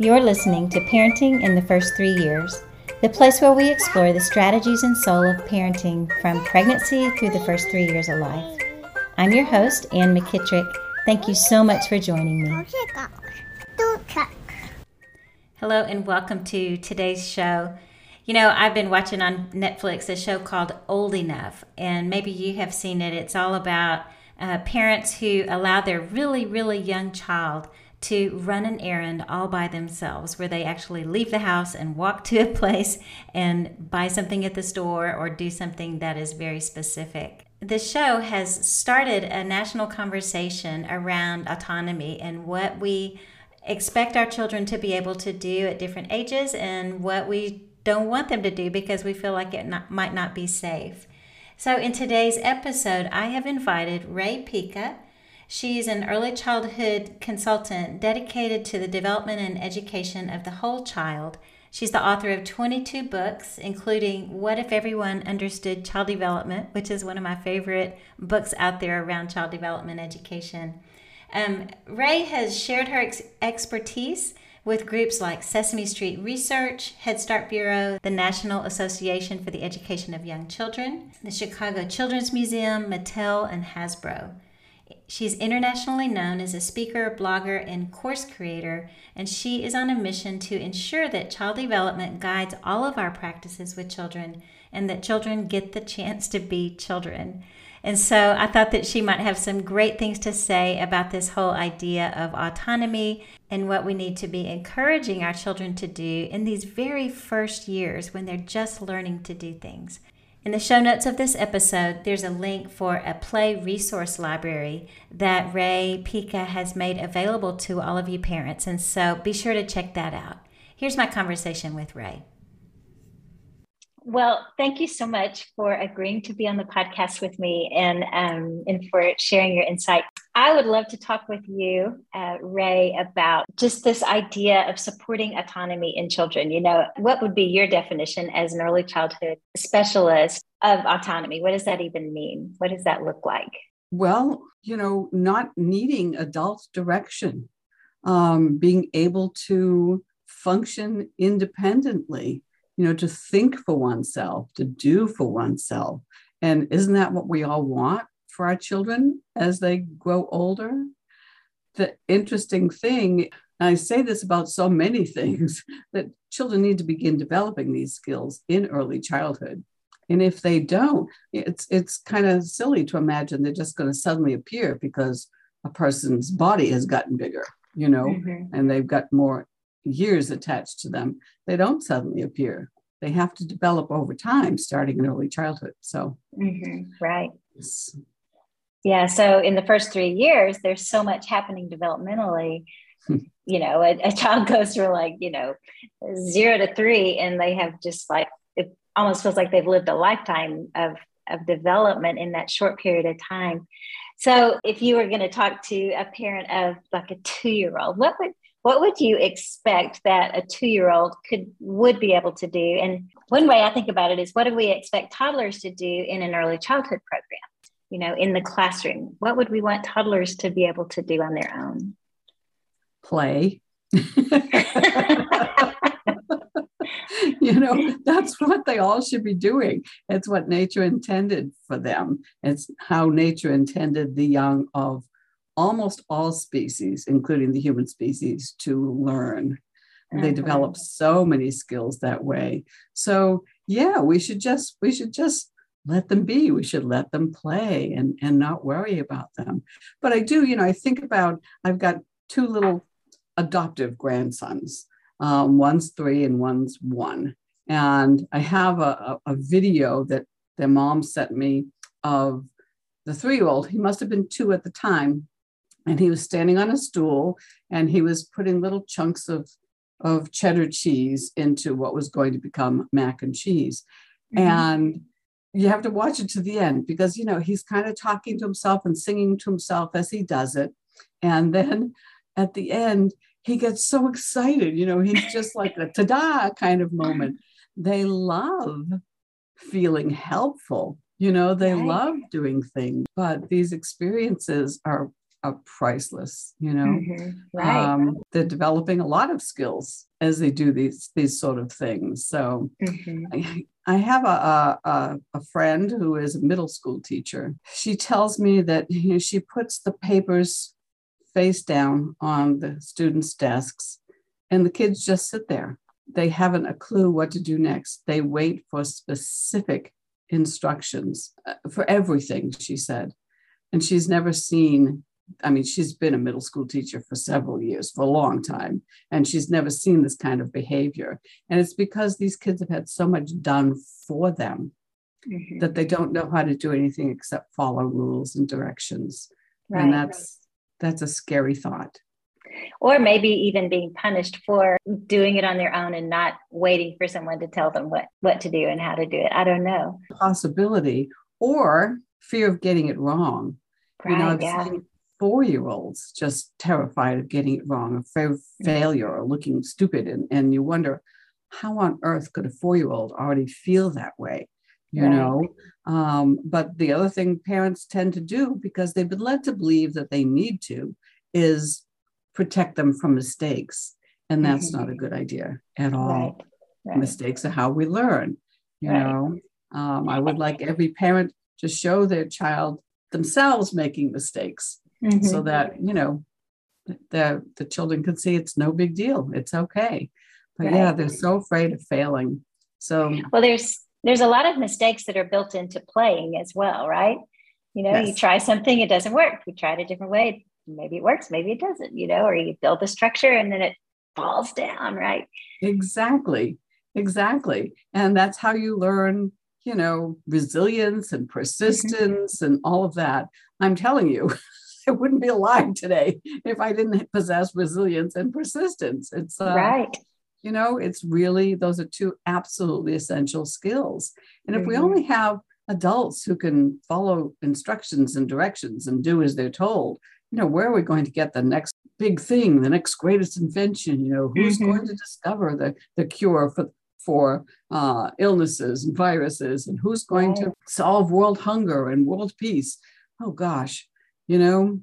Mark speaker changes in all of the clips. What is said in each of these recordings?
Speaker 1: You're listening to Parenting in the First Three Years, the place where we explore the strategies and soul of parenting from pregnancy through the first three years of life. I'm your host, Ann McKittrick. Thank you so much for joining me. Hello, and welcome to today's show. You know, I've been watching on Netflix a show called Old Enough, and maybe you have seen it. It's all about uh, parents who allow their really, really young child to run an errand all by themselves, where they actually leave the house and walk to a place and buy something at the store or do something that is very specific. The show has started a national conversation around autonomy and what we expect our children to be able to do at different ages and what we don't want them to do because we feel like it not, might not be safe. So, in today's episode, I have invited Rae Pica She's an early childhood consultant dedicated to the development and education of the whole child. She's the author of 22 books, including What If Everyone Understood Child Development, which is one of my favorite books out there around child development education. Um, Rae has shared her ex- expertise with groups like Sesame Street Research, Head Start Bureau, the National Association for the Education of Young Children, the Chicago Children's Museum, Mattel, and Hasbro. She's internationally known as a speaker, blogger, and course creator, and she is on a mission to ensure that child development guides all of our practices with children and that children get the chance to be children. And so I thought that she might have some great things to say about this whole idea of autonomy and what we need to be encouraging our children to do in these very first years when they're just learning to do things. In the show notes of this episode, there's a link for a play resource library that Rae Pica has made available to all of you parents, and so be sure to check that out. Here's my conversation with Rae. Well, thank you so much for agreeing to be on the podcast with me and, um, and for sharing your insight. I would love to talk with you, uh, Rae, about just this idea of supporting autonomy in children. You know, what would be your definition as an early childhood specialist of autonomy? What does that even mean? What does that look like?
Speaker 2: Well, you know, not needing adult direction, um, being able to function independently you know, to think for oneself, to do for oneself. And isn't that what we all want for our children as they grow older? The interesting thing, I say this about so many things, that children need to begin developing these skills in early childhood. And if they don't, it's it's kind of silly to imagine they're just going to suddenly appear because a person's body has gotten bigger, you know, mm-hmm. and they've got more years attached to them, they don't suddenly appear. They have to develop over time, starting in early childhood. So,
Speaker 1: mm-hmm. right. Yeah. So, in the first three years, there's so much happening developmentally. you know, a, a, child goes through like, you know, zero to three, and they have just like, it almost feels like they've lived a lifetime of, of development in that short period of time. So, if you were going to talk to a parent of like a two year old, what would what would you expect that a two-year-old could would be able to do and one way i think about it is what do we expect toddlers to do in an early childhood program you know in the classroom what would we want toddlers to be able to do on their own
Speaker 2: play you know that's what they all should be doing it's what nature intended for them it's how nature intended the young of almost all species, including the human species, to learn. Mm-hmm. They develop so many skills that way. So yeah, we should just we should just let them be. We should let them play and and not worry about them. But I do, you know, I think about I've got two little adoptive grandsons. Um, one's three and one's one. And I have a, a, a video that their mom sent me of the three year old. He must have been two at the time and he was standing on a stool and he was putting little chunks of of cheddar cheese into what was going to become mac and cheese mm-hmm. and you have to watch it to the end because you know he's kind of talking to himself and singing to himself as he does it and then at the end he gets so excited you know he's just like a ta-da kind of moment they love feeling helpful you know they right. love doing things but these experiences are are priceless. You know,
Speaker 1: Mhm. Right.
Speaker 2: um, they're developing a lot of skills as they do these these sort of things. So
Speaker 1: Mhm.
Speaker 2: I, I have a, a, a, friend who is a middle school teacher. She tells me that you know, she puts the papers face down on the students' desks and the kids just sit there. They haven't a clue what to do next. They wait for specific instructions uh, for everything, she said. And she's never seen, I mean, she's been a middle school teacher for several years, for a long time, and she's never seen this kind of behavior. And it's because these kids have had so much done for them
Speaker 1: Mhm.
Speaker 2: that they don't know how to do anything except follow rules and directions.
Speaker 1: Right.
Speaker 2: And that's that's a scary thought.
Speaker 1: or maybe even being punished for doing it on their own and not waiting for someone to tell them what what to do and how to do it. I don't know.
Speaker 2: Possibility or fear of getting it wrong.
Speaker 1: Right?
Speaker 2: you know, I've
Speaker 1: yeah.
Speaker 2: seen four-year-olds just terrified of getting it wrong, of of failure or looking stupid. And, and you wonder how on earth could a four-year-old already feel that way? You know, um, but the other thing parents tend to do because they've been led to believe that they need to is protect them from mistakes. And that's
Speaker 1: Mhm.
Speaker 2: not a good idea at all.
Speaker 1: Right. Right.
Speaker 2: Mistakes are how we learn. You
Speaker 1: Right.
Speaker 2: know, um, I would like every parent to show their child themselves making mistakes
Speaker 1: Mhm.
Speaker 2: so that you know the the children can see it's no big deal it's okay but yeah they're so afraid of failing so
Speaker 1: Well, there's there's a lot of mistakes that are built into playing as well, right? You know, you try something, it doesn't work. You try it a different way, maybe it works, maybe it doesn't. You know, or you build the structure and then it falls down, right?
Speaker 2: exactly exactly and that's how you learn you know resilience and persistence and all of that i'm telling you i wouldn't be alive today if i didn't possess resilience and persistence. It's uh,
Speaker 1: right.
Speaker 2: you know it's really those are two absolutely essential skills. And if we
Speaker 1: Mhm.
Speaker 2: only have adults who can follow instructions and directions and do as they're told you know where are we going to get the next big thing the next greatest invention? You know who's
Speaker 1: Mhm.
Speaker 2: going to discover the, the cure for for uh, illnesses and viruses? And who's going to solve world hunger and world peace? Oh gosh you know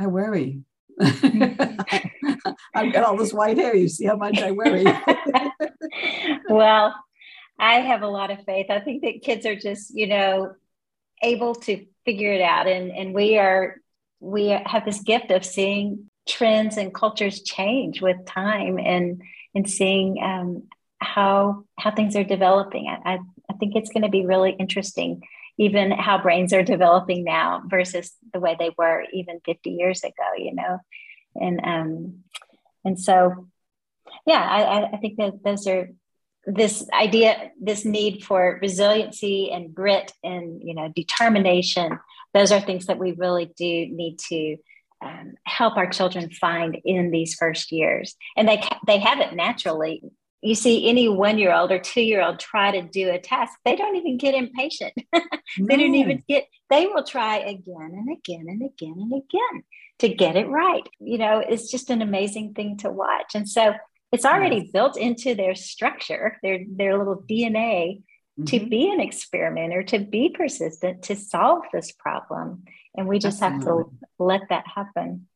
Speaker 2: i worry i've got all this white hair you see how much i worry
Speaker 1: well, I have a lot of faith. I think that kids are just, you know, able to figure it out. And, and we are, we have this gift of seeing trends and cultures change with time and, and seeing um, how, how things are developing. I, I, I think it's going to be really interesting, even how brains are developing now versus the way they were even 50 years ago, you know? And, um, and so, yeah, I, I- think that those are this idea, this need for resiliency and grit and you know determination. Those are things that we really do need to um, help our children find in these first years, and they they have it naturally. You see any one year old or two year old try to do a task, they don't even get impatient. they don't even get. They will try again and again and again and again to get it right. You know, it's just an amazing thing to watch, and so it's already
Speaker 2: Yes.
Speaker 1: built into their structure, their their little DNA to
Speaker 2: Mhm.
Speaker 1: be an experimenter, to be persistent, to solve this problem. And we just have to let that happen.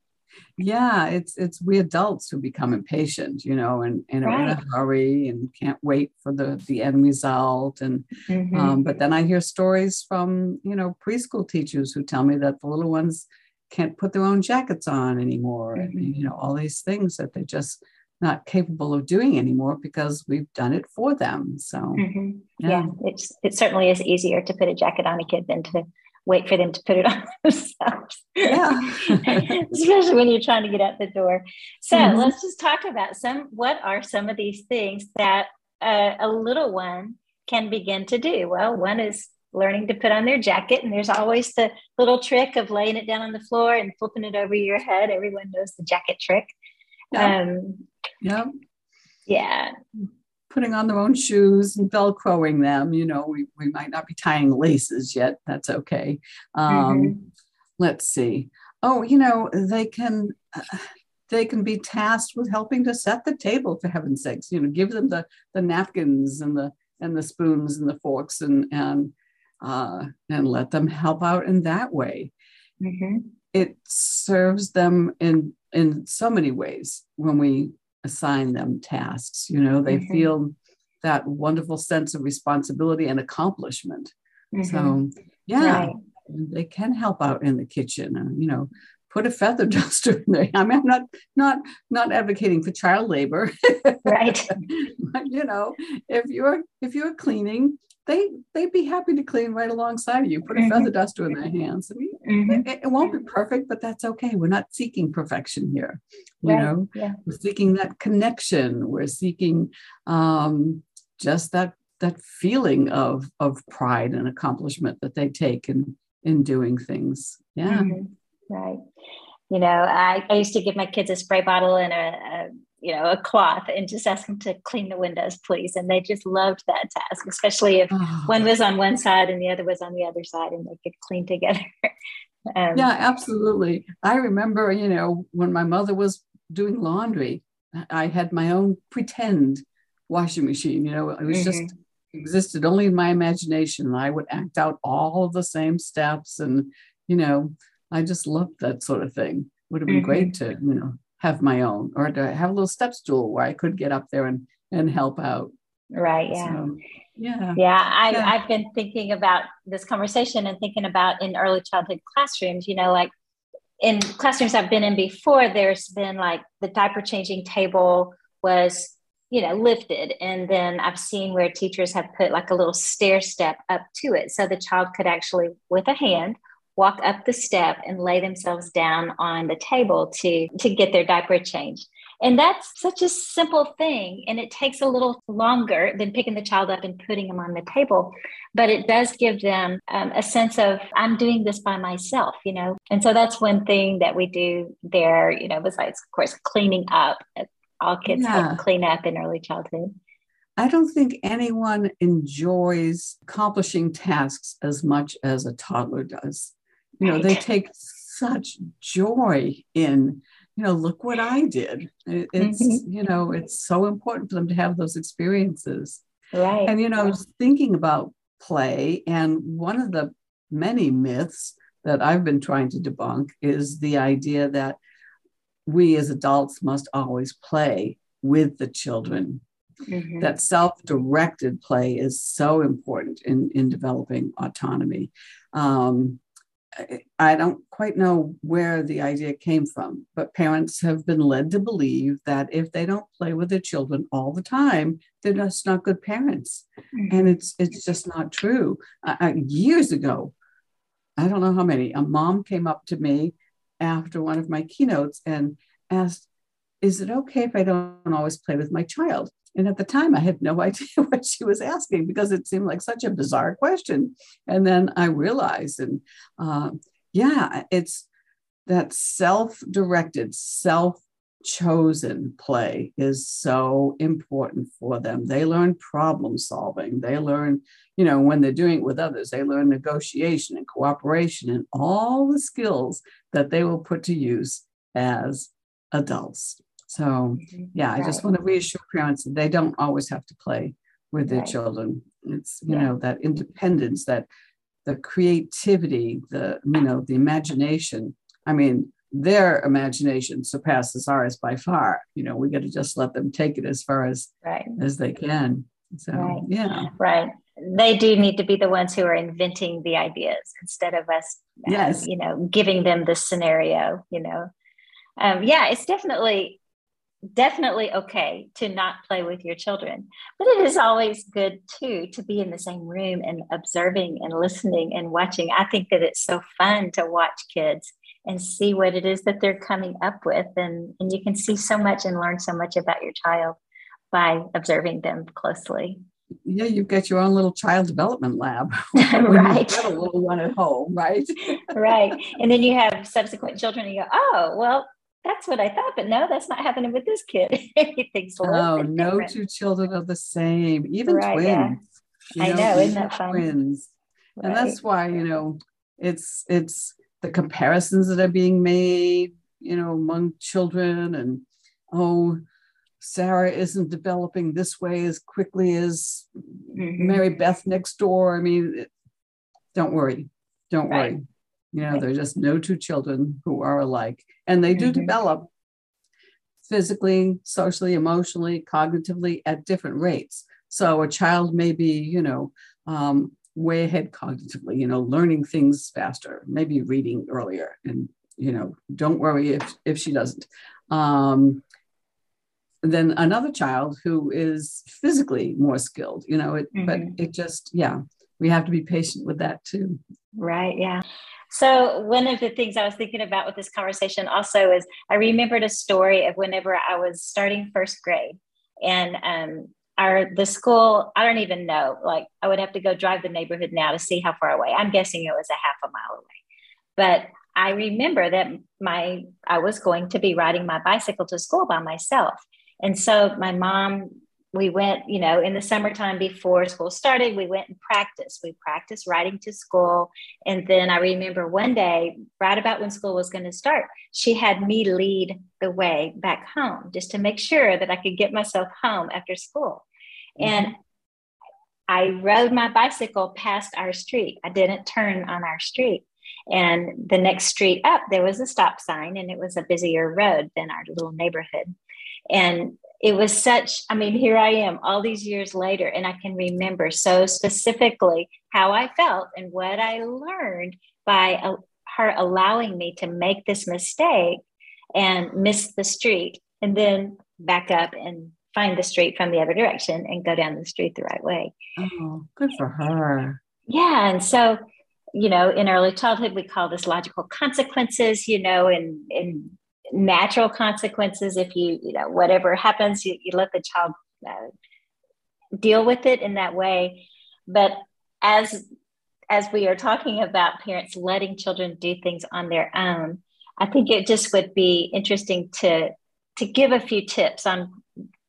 Speaker 2: Yeah, it's it's we adults who become impatient, you know, and, and are in a hurry and can't wait for the the end result. And
Speaker 1: Mhm.
Speaker 2: um, but then I hear stories from you know preschool teachers who tell me that the little ones can't put their own jackets on anymore, and
Speaker 1: Mhm.
Speaker 2: you know all these things that they're just not capable of doing anymore because we've done it for them. So
Speaker 1: Mhm.
Speaker 2: yeah.
Speaker 1: yeah, it's it certainly is easier to put a jacket on a kid than to wait for them to put it on themselves.
Speaker 2: Yeah.
Speaker 1: Especially when you're trying to get out the door. So
Speaker 2: Mhm.
Speaker 1: let's just talk about some what are some of these things that uh, a little one can begin to do? Well, one is learning to put on their jacket, and there's always the little trick of laying it down on the floor and flipping it over your head. Everyone knows the jacket trick.
Speaker 2: Yeah.
Speaker 1: Um,
Speaker 2: yeah,
Speaker 1: yeah,
Speaker 2: putting on their own shoes and velcroing them. You know, we, we might not be tying laces yet. That's okay. Um,
Speaker 1: Mhm.
Speaker 2: Let's see. Oh, you know, they can uh, they can be tasked with helping to set the table for heaven's sakes. You know, give them the the napkins and the and the spoons and the forks and and uh, and let them help out in that way.
Speaker 1: Mhm.
Speaker 2: it serves them in in so many ways when we assign them tasks. You know, they mm-hmm. feel that wonderful sense of responsibility and accomplishment. Mm-hmm. So yeah, right. they can help out in the kitchen. And, you know, put a feather duster in there. I mean, I'm not not not advocating for child labor,
Speaker 1: right?
Speaker 2: but you know, if you're if you're cleaning, they they'd be happy to clean right alongside of you. Put a mm-hmm. feather duster in their hands. I mean, mm-hmm. it, it, won't be perfect, but that's okay. We're not seeking perfection here. You right. know, yeah. we're seeking that connection. We're seeking um, just that that feeling of of pride and accomplishment that they take in in doing things. Yeah.
Speaker 1: Mm-hmm. Right. You know, I, I used to give my kids a spray bottle and a, a you know a cloth and just ask them to clean the windows please and they just loved that task especially if oh. one was on one side and the other was on the other side and they could clean together
Speaker 2: um, yeah absolutely i remember you know when my mother was doing laundry i had my own pretend washing machine you know it was mm-hmm. just existed only in my imagination i would act out all of the same steps and you know i just loved that sort of thing would have been mm-hmm. great to you know have my own or to have a little step stool where I could get up there and and help out.
Speaker 1: Right. Yeah. So, yeah. Yeah. I, yeah. I've been thinking about this conversation and thinking about in early childhood classrooms, you know, like in classrooms I've been in before, there's been like the diaper changing table was, you know, lifted. And then I've seen where teachers have put like a little stair step up to it. So the child could actually, with a hand, walk up the step and lay themselves down on the table to to get their diaper changed. And that's such a simple thing and it takes a little longer than picking the child up and putting them on the table but it does give them um, a sense of i'm doing this by myself you know? And so that's one thing that we do there you know besides of course cleaning up. All kids yeah. clean up in early childhood.
Speaker 2: I don't think anyone enjoys accomplishing tasks as much as a toddler does you know they take such joy in you know look what i did. It's mm-hmm. you know it's so important for them to have those experiences.
Speaker 1: Right.
Speaker 2: And you know i was thinking about play and one of the many myths that i've been trying to debunk is the idea that we as adults must always play with the children. Mm-hmm. that self-directed play is so important in in developing autonomy. Um, I don't quite know where the idea came from, but parents have been led to believe that if they don't play with their children all the time, they're just not good parents, mm-hmm. and it's it's just not true. Uh, years ago, I don't know how many, a mom came up to me after one of my keynotes and asked, "Is it okay if I don't always play with my child?" And at the time, I had no idea what she was asking because it seemed like such a bizarre question. And then I realized, and uh, yeah, it's that self directed, self chosen play is so important for them. They learn problem solving. They learn, you know, when they're doing it with others, they learn negotiation and cooperation and all the skills that they will put to use as adults. So, yeah, I just want to reassure parents that they don't always have to play with their right. children. It's, you yeah. know, that independence, that the creativity, the, you know, the imagination. I mean, their imagination surpasses ours by far. You know, we got to just let them take it as far as
Speaker 1: right.
Speaker 2: as they can. So, right. yeah.
Speaker 1: Right. They do need to be the ones who are inventing the ideas instead of us,
Speaker 2: yes.
Speaker 1: you know, giving them the scenario, you know. Um, yeah, it's definitely definitely okay to not play with your children but it is always good too to be in the same room and observing and listening and watching. I think that it's so fun to watch kids and see what it is that they're coming up with and, and you can see so much and learn so much about your child by observing them closely.
Speaker 2: Yeah you've got your own little child development lab.
Speaker 1: Right You've got
Speaker 2: a little one at home right?
Speaker 1: Right. And then you have subsequent children and you go oh well that's what I thought, but no, that's not happening with this kid. Everything's
Speaker 2: oh, no different. two children are the same, even right, twins.
Speaker 1: Yeah. I know, know isn't that fun?
Speaker 2: Twins, right. and that's why you know it's it's the comparisons that are being made, you know, among children, and oh, Sarah isn't developing this way as quickly as mm-hmm. Mary Beth next door. I mean, don't worry, don't right. worry You know, right. there are just no two children who are alike. And they do mm-hmm. develop physically, socially, emotionally, cognitively at different rates. So a child may be, you know, um, way ahead cognitively, you know, learning things faster, maybe reading earlier. And, you know, don't worry if, if she doesn't. Um, then another child who is physically more skilled, you know, it, mm-hmm. but it just, yeah, we have to be patient with that too.
Speaker 1: Right. Yeah. So, one of the things I was thinking about with this conversation also is I remembered a story of whenever I was starting first grade, and um, our the school I don't even know. Like, I would have to go drive the neighborhood now to see how far away. I'm guessing it was a half a mile away, but I remember that my I was going to be riding my bicycle to school by myself, and so my mom we went, you know, in the summertime before school started, we went and practiced. We practiced riding to school. And then I remember one day, right about when school was going to start, she had me lead the way back home just to make sure that I could get myself home after school. Mm-hmm. And I rode my bicycle past our street. I didn't turn on our street. And the next street up, there was a stop sign, and it was a busier road than our little neighborhood. And it was such, I mean, here I am all these years later, and I can remember so specifically how I felt and what I learned by uh, her allowing me to make this mistake and miss the street and then back up and find the street from the other direction and go down the street the right way.
Speaker 2: Oh, good for her.
Speaker 1: Yeah. And so, you know, in early childhood, we call this logical consequences, you know, and, and natural consequences if you you know whatever happens you, you let the child uh, deal with it in that way. But as as we are talking about parents letting children do things on their own i think it just would be interesting to to give a few tips on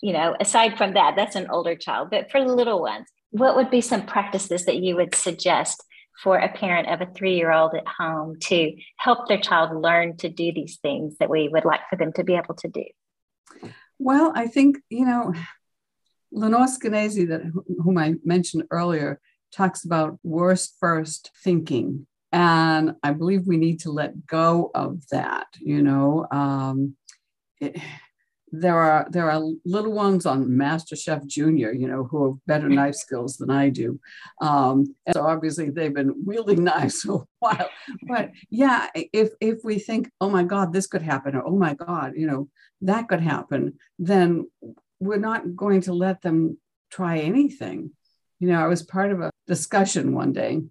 Speaker 1: you know aside from that that's an older child but for little ones what would be some practices that you would suggest for a parent of a three year old at home to help their child learn to do these things that we would like for them to be able to do?
Speaker 2: Well, I think, you know, Lenore Skenazy, that whom I mentioned earlier, talks about worst first thinking. And I believe we need to let go of that, you know. Um, it, there are there are little ones on MasterChef Junior, you know, who have better knife skills than I do. Um, and so obviously they've been wielding knives for a while. But yeah, if if we think, oh my God, this could happen, or oh my God, you know, that could happen, then we're not going to let them try anything. You know, I was part of a discussion one day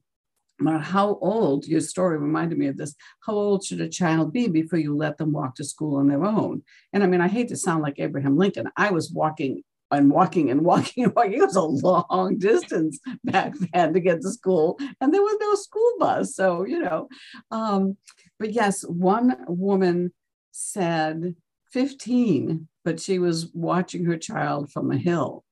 Speaker 2: how old your story reminded me of this how old should a child be before you let them walk to school on their own and i mean i hate to sound like abraham lincoln i was walking and walking and walking and walking. It was a long distance back then to get to school, and there was no school bus. So, you know, um, but yes, one woman said 15, but she was watching her child from a hill.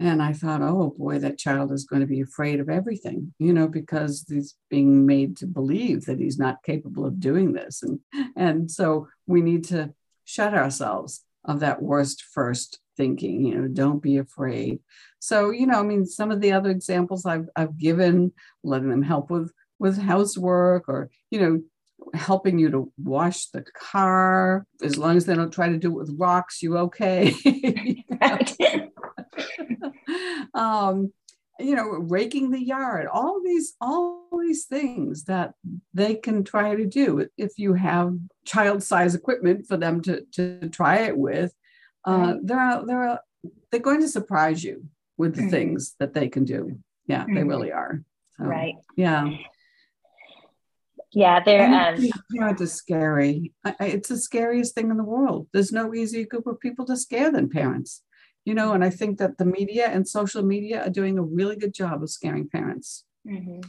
Speaker 2: And I thought, oh boy, that child is going to be afraid of everything, you know, because he's being made to believe that he's not capable of doing this. And, and so we need to shut ourselves of that worst first thinking, you know, don't be afraid. So, you know, I mean, some of the other examples I've, I've given, letting them help with, with housework or, you know, helping you to wash the car. As long as they don't try to do it with rocks, you okay. right um, you know, raking the yard, all these, all these things that they can try to do if you have child-size equipment for them to, to try it with. Uh, right. they're they're they're going to surprise you with the mm-hmm. things that they can do. Yeah, mm-hmm. they really are.
Speaker 1: So, right.
Speaker 2: Yeah.
Speaker 1: Yeah, they're um,
Speaker 2: parent is scary. It's the scariest thing in the world. There's no easier group of people to scare than parents you know, and I think that the media and social media are doing a really good job of scaring parents.
Speaker 1: Mm-hmm.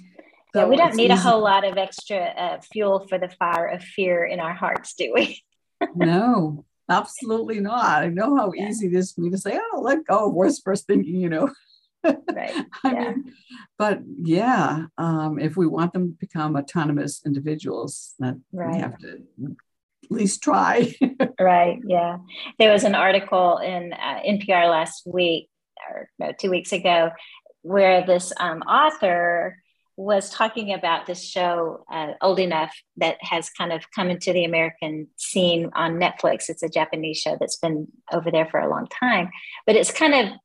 Speaker 1: So yeah, we don't need easy. a whole lot of extra uh, fuel for the fire of fear in our hearts, do we?
Speaker 2: no, absolutely not. I know how yeah. easy it is for me to say, oh, let go of worst first thinking, you know. right. I yeah. mean, but yeah, um, if we want them to become autonomous individuals, that right. we have to at least try.
Speaker 1: right. Yeah. There was an article in uh, NPR last week or no, two weeks ago where this um, author was talking about this show, uh, Old Enough, that has kind of come into the American scene on Netflix. It's a Japanese show that's been over there for a long time, but it's kind of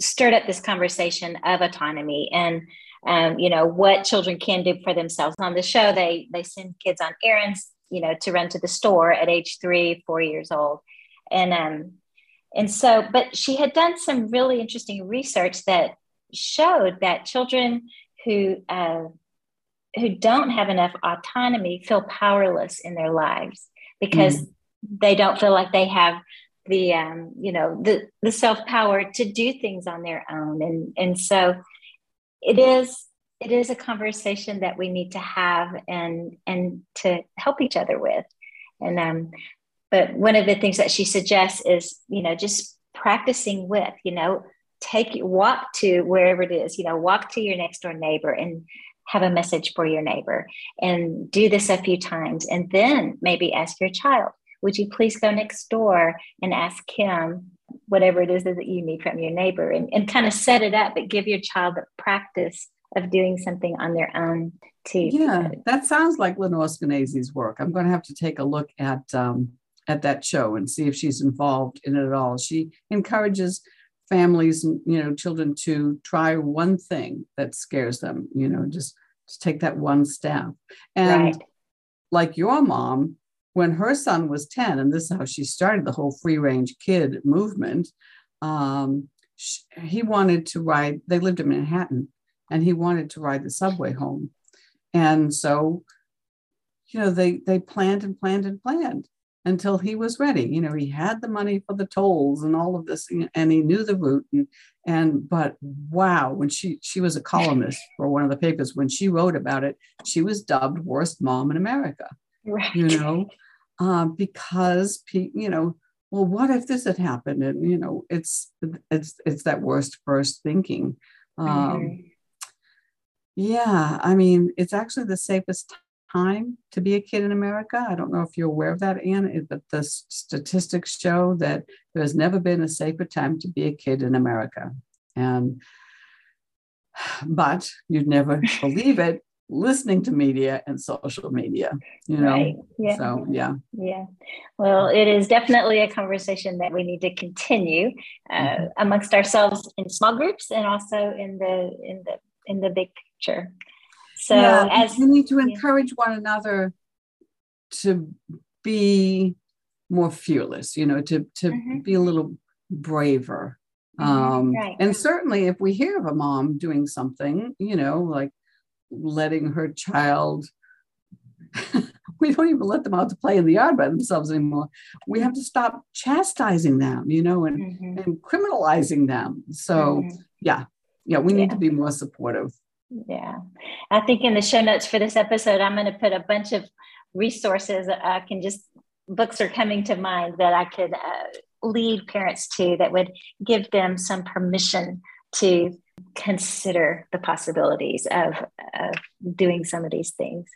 Speaker 1: stirred up this conversation of autonomy and um, you know what children can do for themselves. On the show, they they send kids on errands, you know, to run to the store at age three, four years old, and um, and so, but she had done some really interesting research that showed that children who uh, who don't have enough autonomy feel powerless in their lives because mm. they don't feel like they have the um, you know the the self power to do things on their own and and so it is it is a conversation that we need to have and and to help each other with. And um but one of the things that she suggests is you know just practicing with you know take walk to wherever it is you know walk to your next door neighbor and have a message for your neighbor and do this a few times. And then maybe ask your child would you please go next door and ask him whatever it is that you need from your neighbor and, and kind of set it up but give your child the practice of doing something on their own too
Speaker 2: yeah that sounds like Lenore Skenazy's work. I'm going to have to take a look at um, at that show and see if she's involved in it at all. She encourages families and you know children to try one thing that scares them you know just just take that one step. And right. like your mom when her son was 10 and this is how she started the whole free range kid movement um, she, he wanted to ride they lived in manhattan and he wanted to ride the subway home and so you know they they planned and planned and planned until he was ready. You know, he had the money for the tolls and all of this, and he knew the route. And, and but wow, when she she was a columnist for one of the papers, when she wrote about it, she was dubbed worst mom in America.
Speaker 1: Right.
Speaker 2: You know, uh, because you know, well, what if this had happened? And you know, it's it's it's that worst first thinking. Um. Yeah, I mean, it's actually the safest time to be a kid in America. I don't know if you're aware of that, Ann, but the statistics show that there has never been a safer time to be a kid in America. And but you'd never believe it listening to media and social media you know right. yeah. so yeah
Speaker 1: yeah well it is definitely a conversation that we need to continue uh, mm-hmm. amongst ourselves in small groups and also in the in the in the big picture so yeah, as
Speaker 2: we need to encourage yeah. one another to be more fearless, you know, to to mm-hmm. be a little braver. Mm-hmm. Um, right. And certainly, if we hear of a mom doing something, you know, like letting her child, we don't even let them out to play in the yard by themselves anymore. We have to stop chastising them, you know, and mm-hmm. and criminalizing them. So, mm-hmm. yeah, yeah, we need yeah. to be more supportive.
Speaker 1: Yeah. I think in the show notes for this episode, I'm going to put a bunch of resources. I can just, books are coming to mind that I could uh, lead parents to that would give them some permission to consider the possibilities of, of doing some of these things.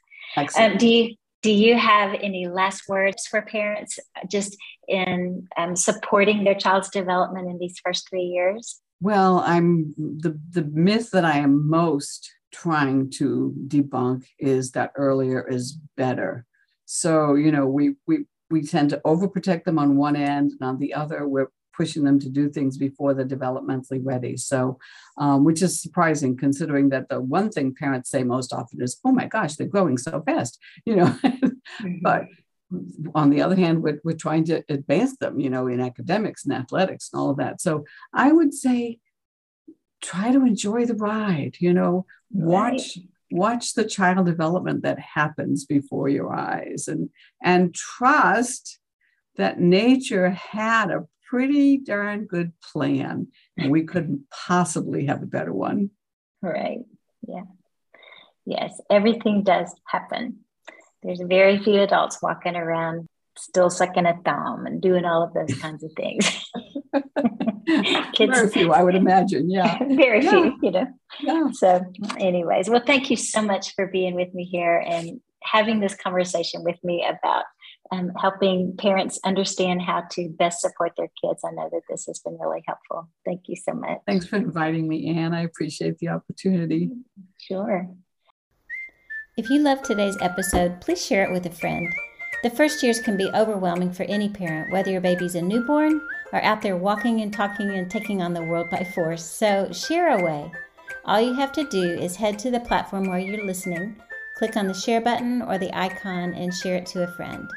Speaker 1: Um, do you do you have any last words for parents just in um, supporting their child's development in these first three years?
Speaker 2: Well, I'm the the myth that I am most trying to debunk is that earlier is better. So, you know, we we we tend to overprotect them on one end, and on the other, we're pushing them to do things before they're developmentally ready. So, um, which is surprising considering that the one thing parents say most often is, "Oh my gosh, they're growing so fast," you know. mm-hmm. But on the other hand, we're, we're trying to advance them, you know, in academics and athletics and all of that. So I would say try to enjoy the ride, you know, watch right. watch the child development that happens before your eyes and and trust that nature had a pretty darn good plan and we couldn't possibly have a better one.
Speaker 1: Right. Yeah. Yes, everything does happen there's very few adults walking around still sucking a thumb and doing all of those kinds of things.
Speaker 2: Kids, very few, I would imagine. Yeah.
Speaker 1: very
Speaker 2: yeah.
Speaker 1: few, you know. Yeah. So, anyways, well, thank you so much for being with me here and having this conversation with me about um, helping parents understand how to best support their kids. I know that this has been really helpful. Thank you so much.
Speaker 2: Thanks for inviting me, Ann. I appreciate the opportunity.
Speaker 1: Sure. If you loved today's episode, please share it with a friend. The first years can be overwhelming for any parent, whether your baby's a newborn or out there walking and talking and taking on the world by force. So share away. All you have to do is head to the platform where you're listening, click on the share button or the icon, and share it to a friend.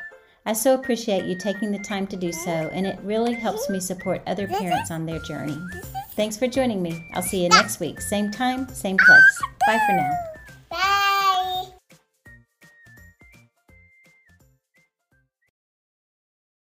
Speaker 1: I so appreciate you taking the time to do so, and it really helps me support other parents on their journey. Thanks for joining me. I'll see you next week, same time, same place. Bye for now.